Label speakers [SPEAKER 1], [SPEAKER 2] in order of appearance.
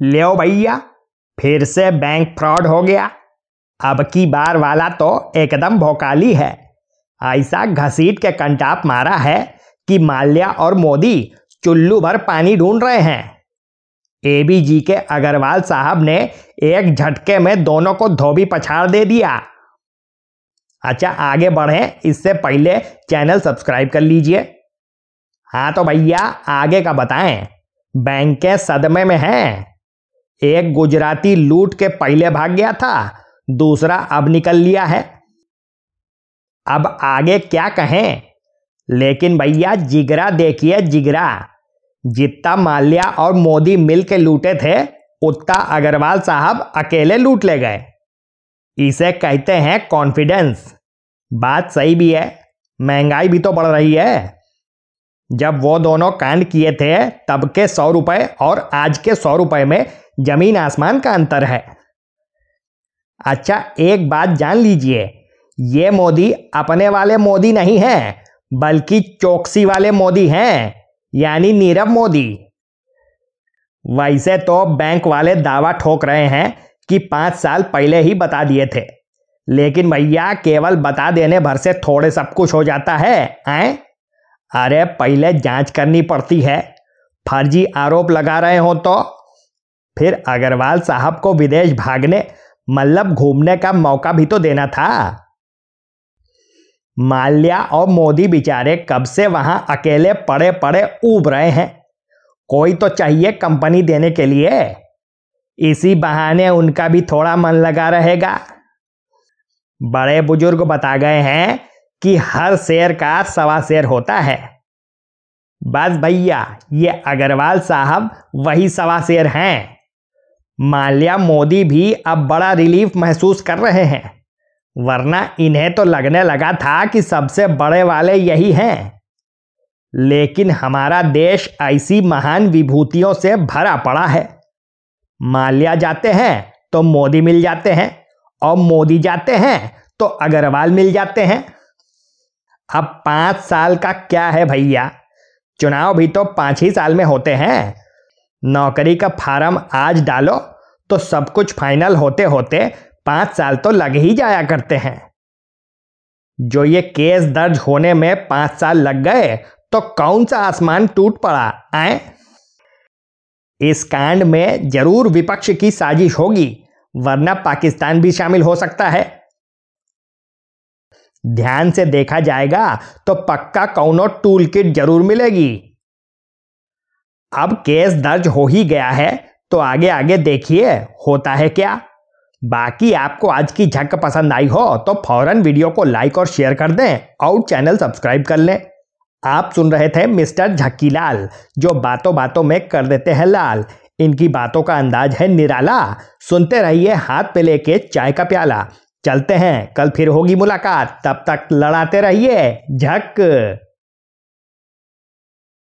[SPEAKER 1] ले भैया। फिर से बैंक फ्रॉड हो गया। अब की बार वाला तो एकदम भोकाली है। ऐसा घसीट के कंटाप मारा है कि माल्या और मोदी चुल्लू भर पानी ढूंढ रहे हैं। एबीजी के अग्रवाल साहब ने एक झटके में दोनों को धोबी पछाड़ दे दिया। अच्छा आगे बढ़ें। इससे पहले चैनल सब्सक्राइब कर लीजिए। हाँ तो भैया, आगे का बताएँ। बैंकें सदमे में हैं। एक गुजराती लूट के पहले भाग गया था, दूसरा अब निकल लिया है। अब आगे क्या कहें? लेकिन भैया, जिगरा देखिए, जिगरा। जितना माल्या और मोदी मिल के लूटे थे, उतना अग्रवाल साहब अकेले लूट ले गए। इसे कहते हैं कॉन्फिडेंस बात सही भी है, महँगाई भी तो बढ़ रही है। जब वो दोनों कांड किए थे, तब के सौ रुपए और आज के सौ रुपए में ज़मीन आसमान का अंतर है। अच्छा एक बात जान लीजिए, ये मोदी अपने वाले मोदी नहीं हैं, बल्कि चौकसी वाले मोदी हैं, यानी नीरव मोदी। वैसे तो बैंक वाले दावा ठोक रहे हैं कि पाँच साल पहले ही बता दिए थे, लेकिन भैया केवल बता देने भर से थोड़े सब कुछ हो जाता है आए अरे, पहले जाँच करनी पड़ती है। फर्जी आरोप लगा रहे हो तो। फिर अग्रवाल साहब को विदेश भागने मतलब घूमने का मौका भी तो देना था। माल्या और मोदी बेचारे कब से वहाँ अकेले पड़े पड़े उब रहे हैं? कोई तो चाहिए कंपनी देने के लिए। इसी बहाने उनका भी थोड़ा मन लगा रहेगा। बड़े बुज़ुर्ग बता गए हैं कि हर शेर का सवा शेर होता है। बस भैया, ये अग्रवाल साहब वही सवा शेर हैं। माल्या मोदी भी अब बड़ा रिलीफ महसूस कर रहे हैं। वरना इन्हें तो लगने लगा था कि सबसे बड़े वाले यही हैं। लेकिन हमारा देश ऐसी महान विभूतियों से भरा पड़ा है। माल्या जाते हैं तो मोदी मिल जाते हैं और मोदी जाते हैं तो अग्रवाल मिल जाते हैं। अब पाँच साल का क्या है भैया? चुनाव भी तो पाँच ही साल में होते हैं। नौकरी का फार्म आज डालो तो सब कुछ फाइनल होते होते पाँच साल तो लग ही जाया करते हैं। जो ये केस दर्ज होने में पाँच साल लग गए तो कौन सा आसमान टूट पड़ा, आए? इस कांड में ज़रूर विपक्ष की साजिश होगी, वरना पाकिस्तान भी शामिल हो सकता है। ध्यान से देखा जाएगा तो पक्का कौनो टूल किट ज़रूर मिलेगी। अब केस दर्ज हो ही गया है तो आगे आगे देखिए, होता है क्या? बाकी आपको आज की झक पसंद आई हो तो फ़ौरन वीडियो को लाइक और शेयर कर दें, और चैनल सब्सक्राइब कर लें। आप सुन रहे थे मिस्टर झक्कीलाल, जो बातों बातों में कर देते हैं लाल। इनकी बातों का अंदाज है निराला। सुनते रहिए हाथ पे लेके चाय का प्याला। चलते हैं, कल फिर होगी मुलाकात। तब तक लड़ाते रहिए, झक।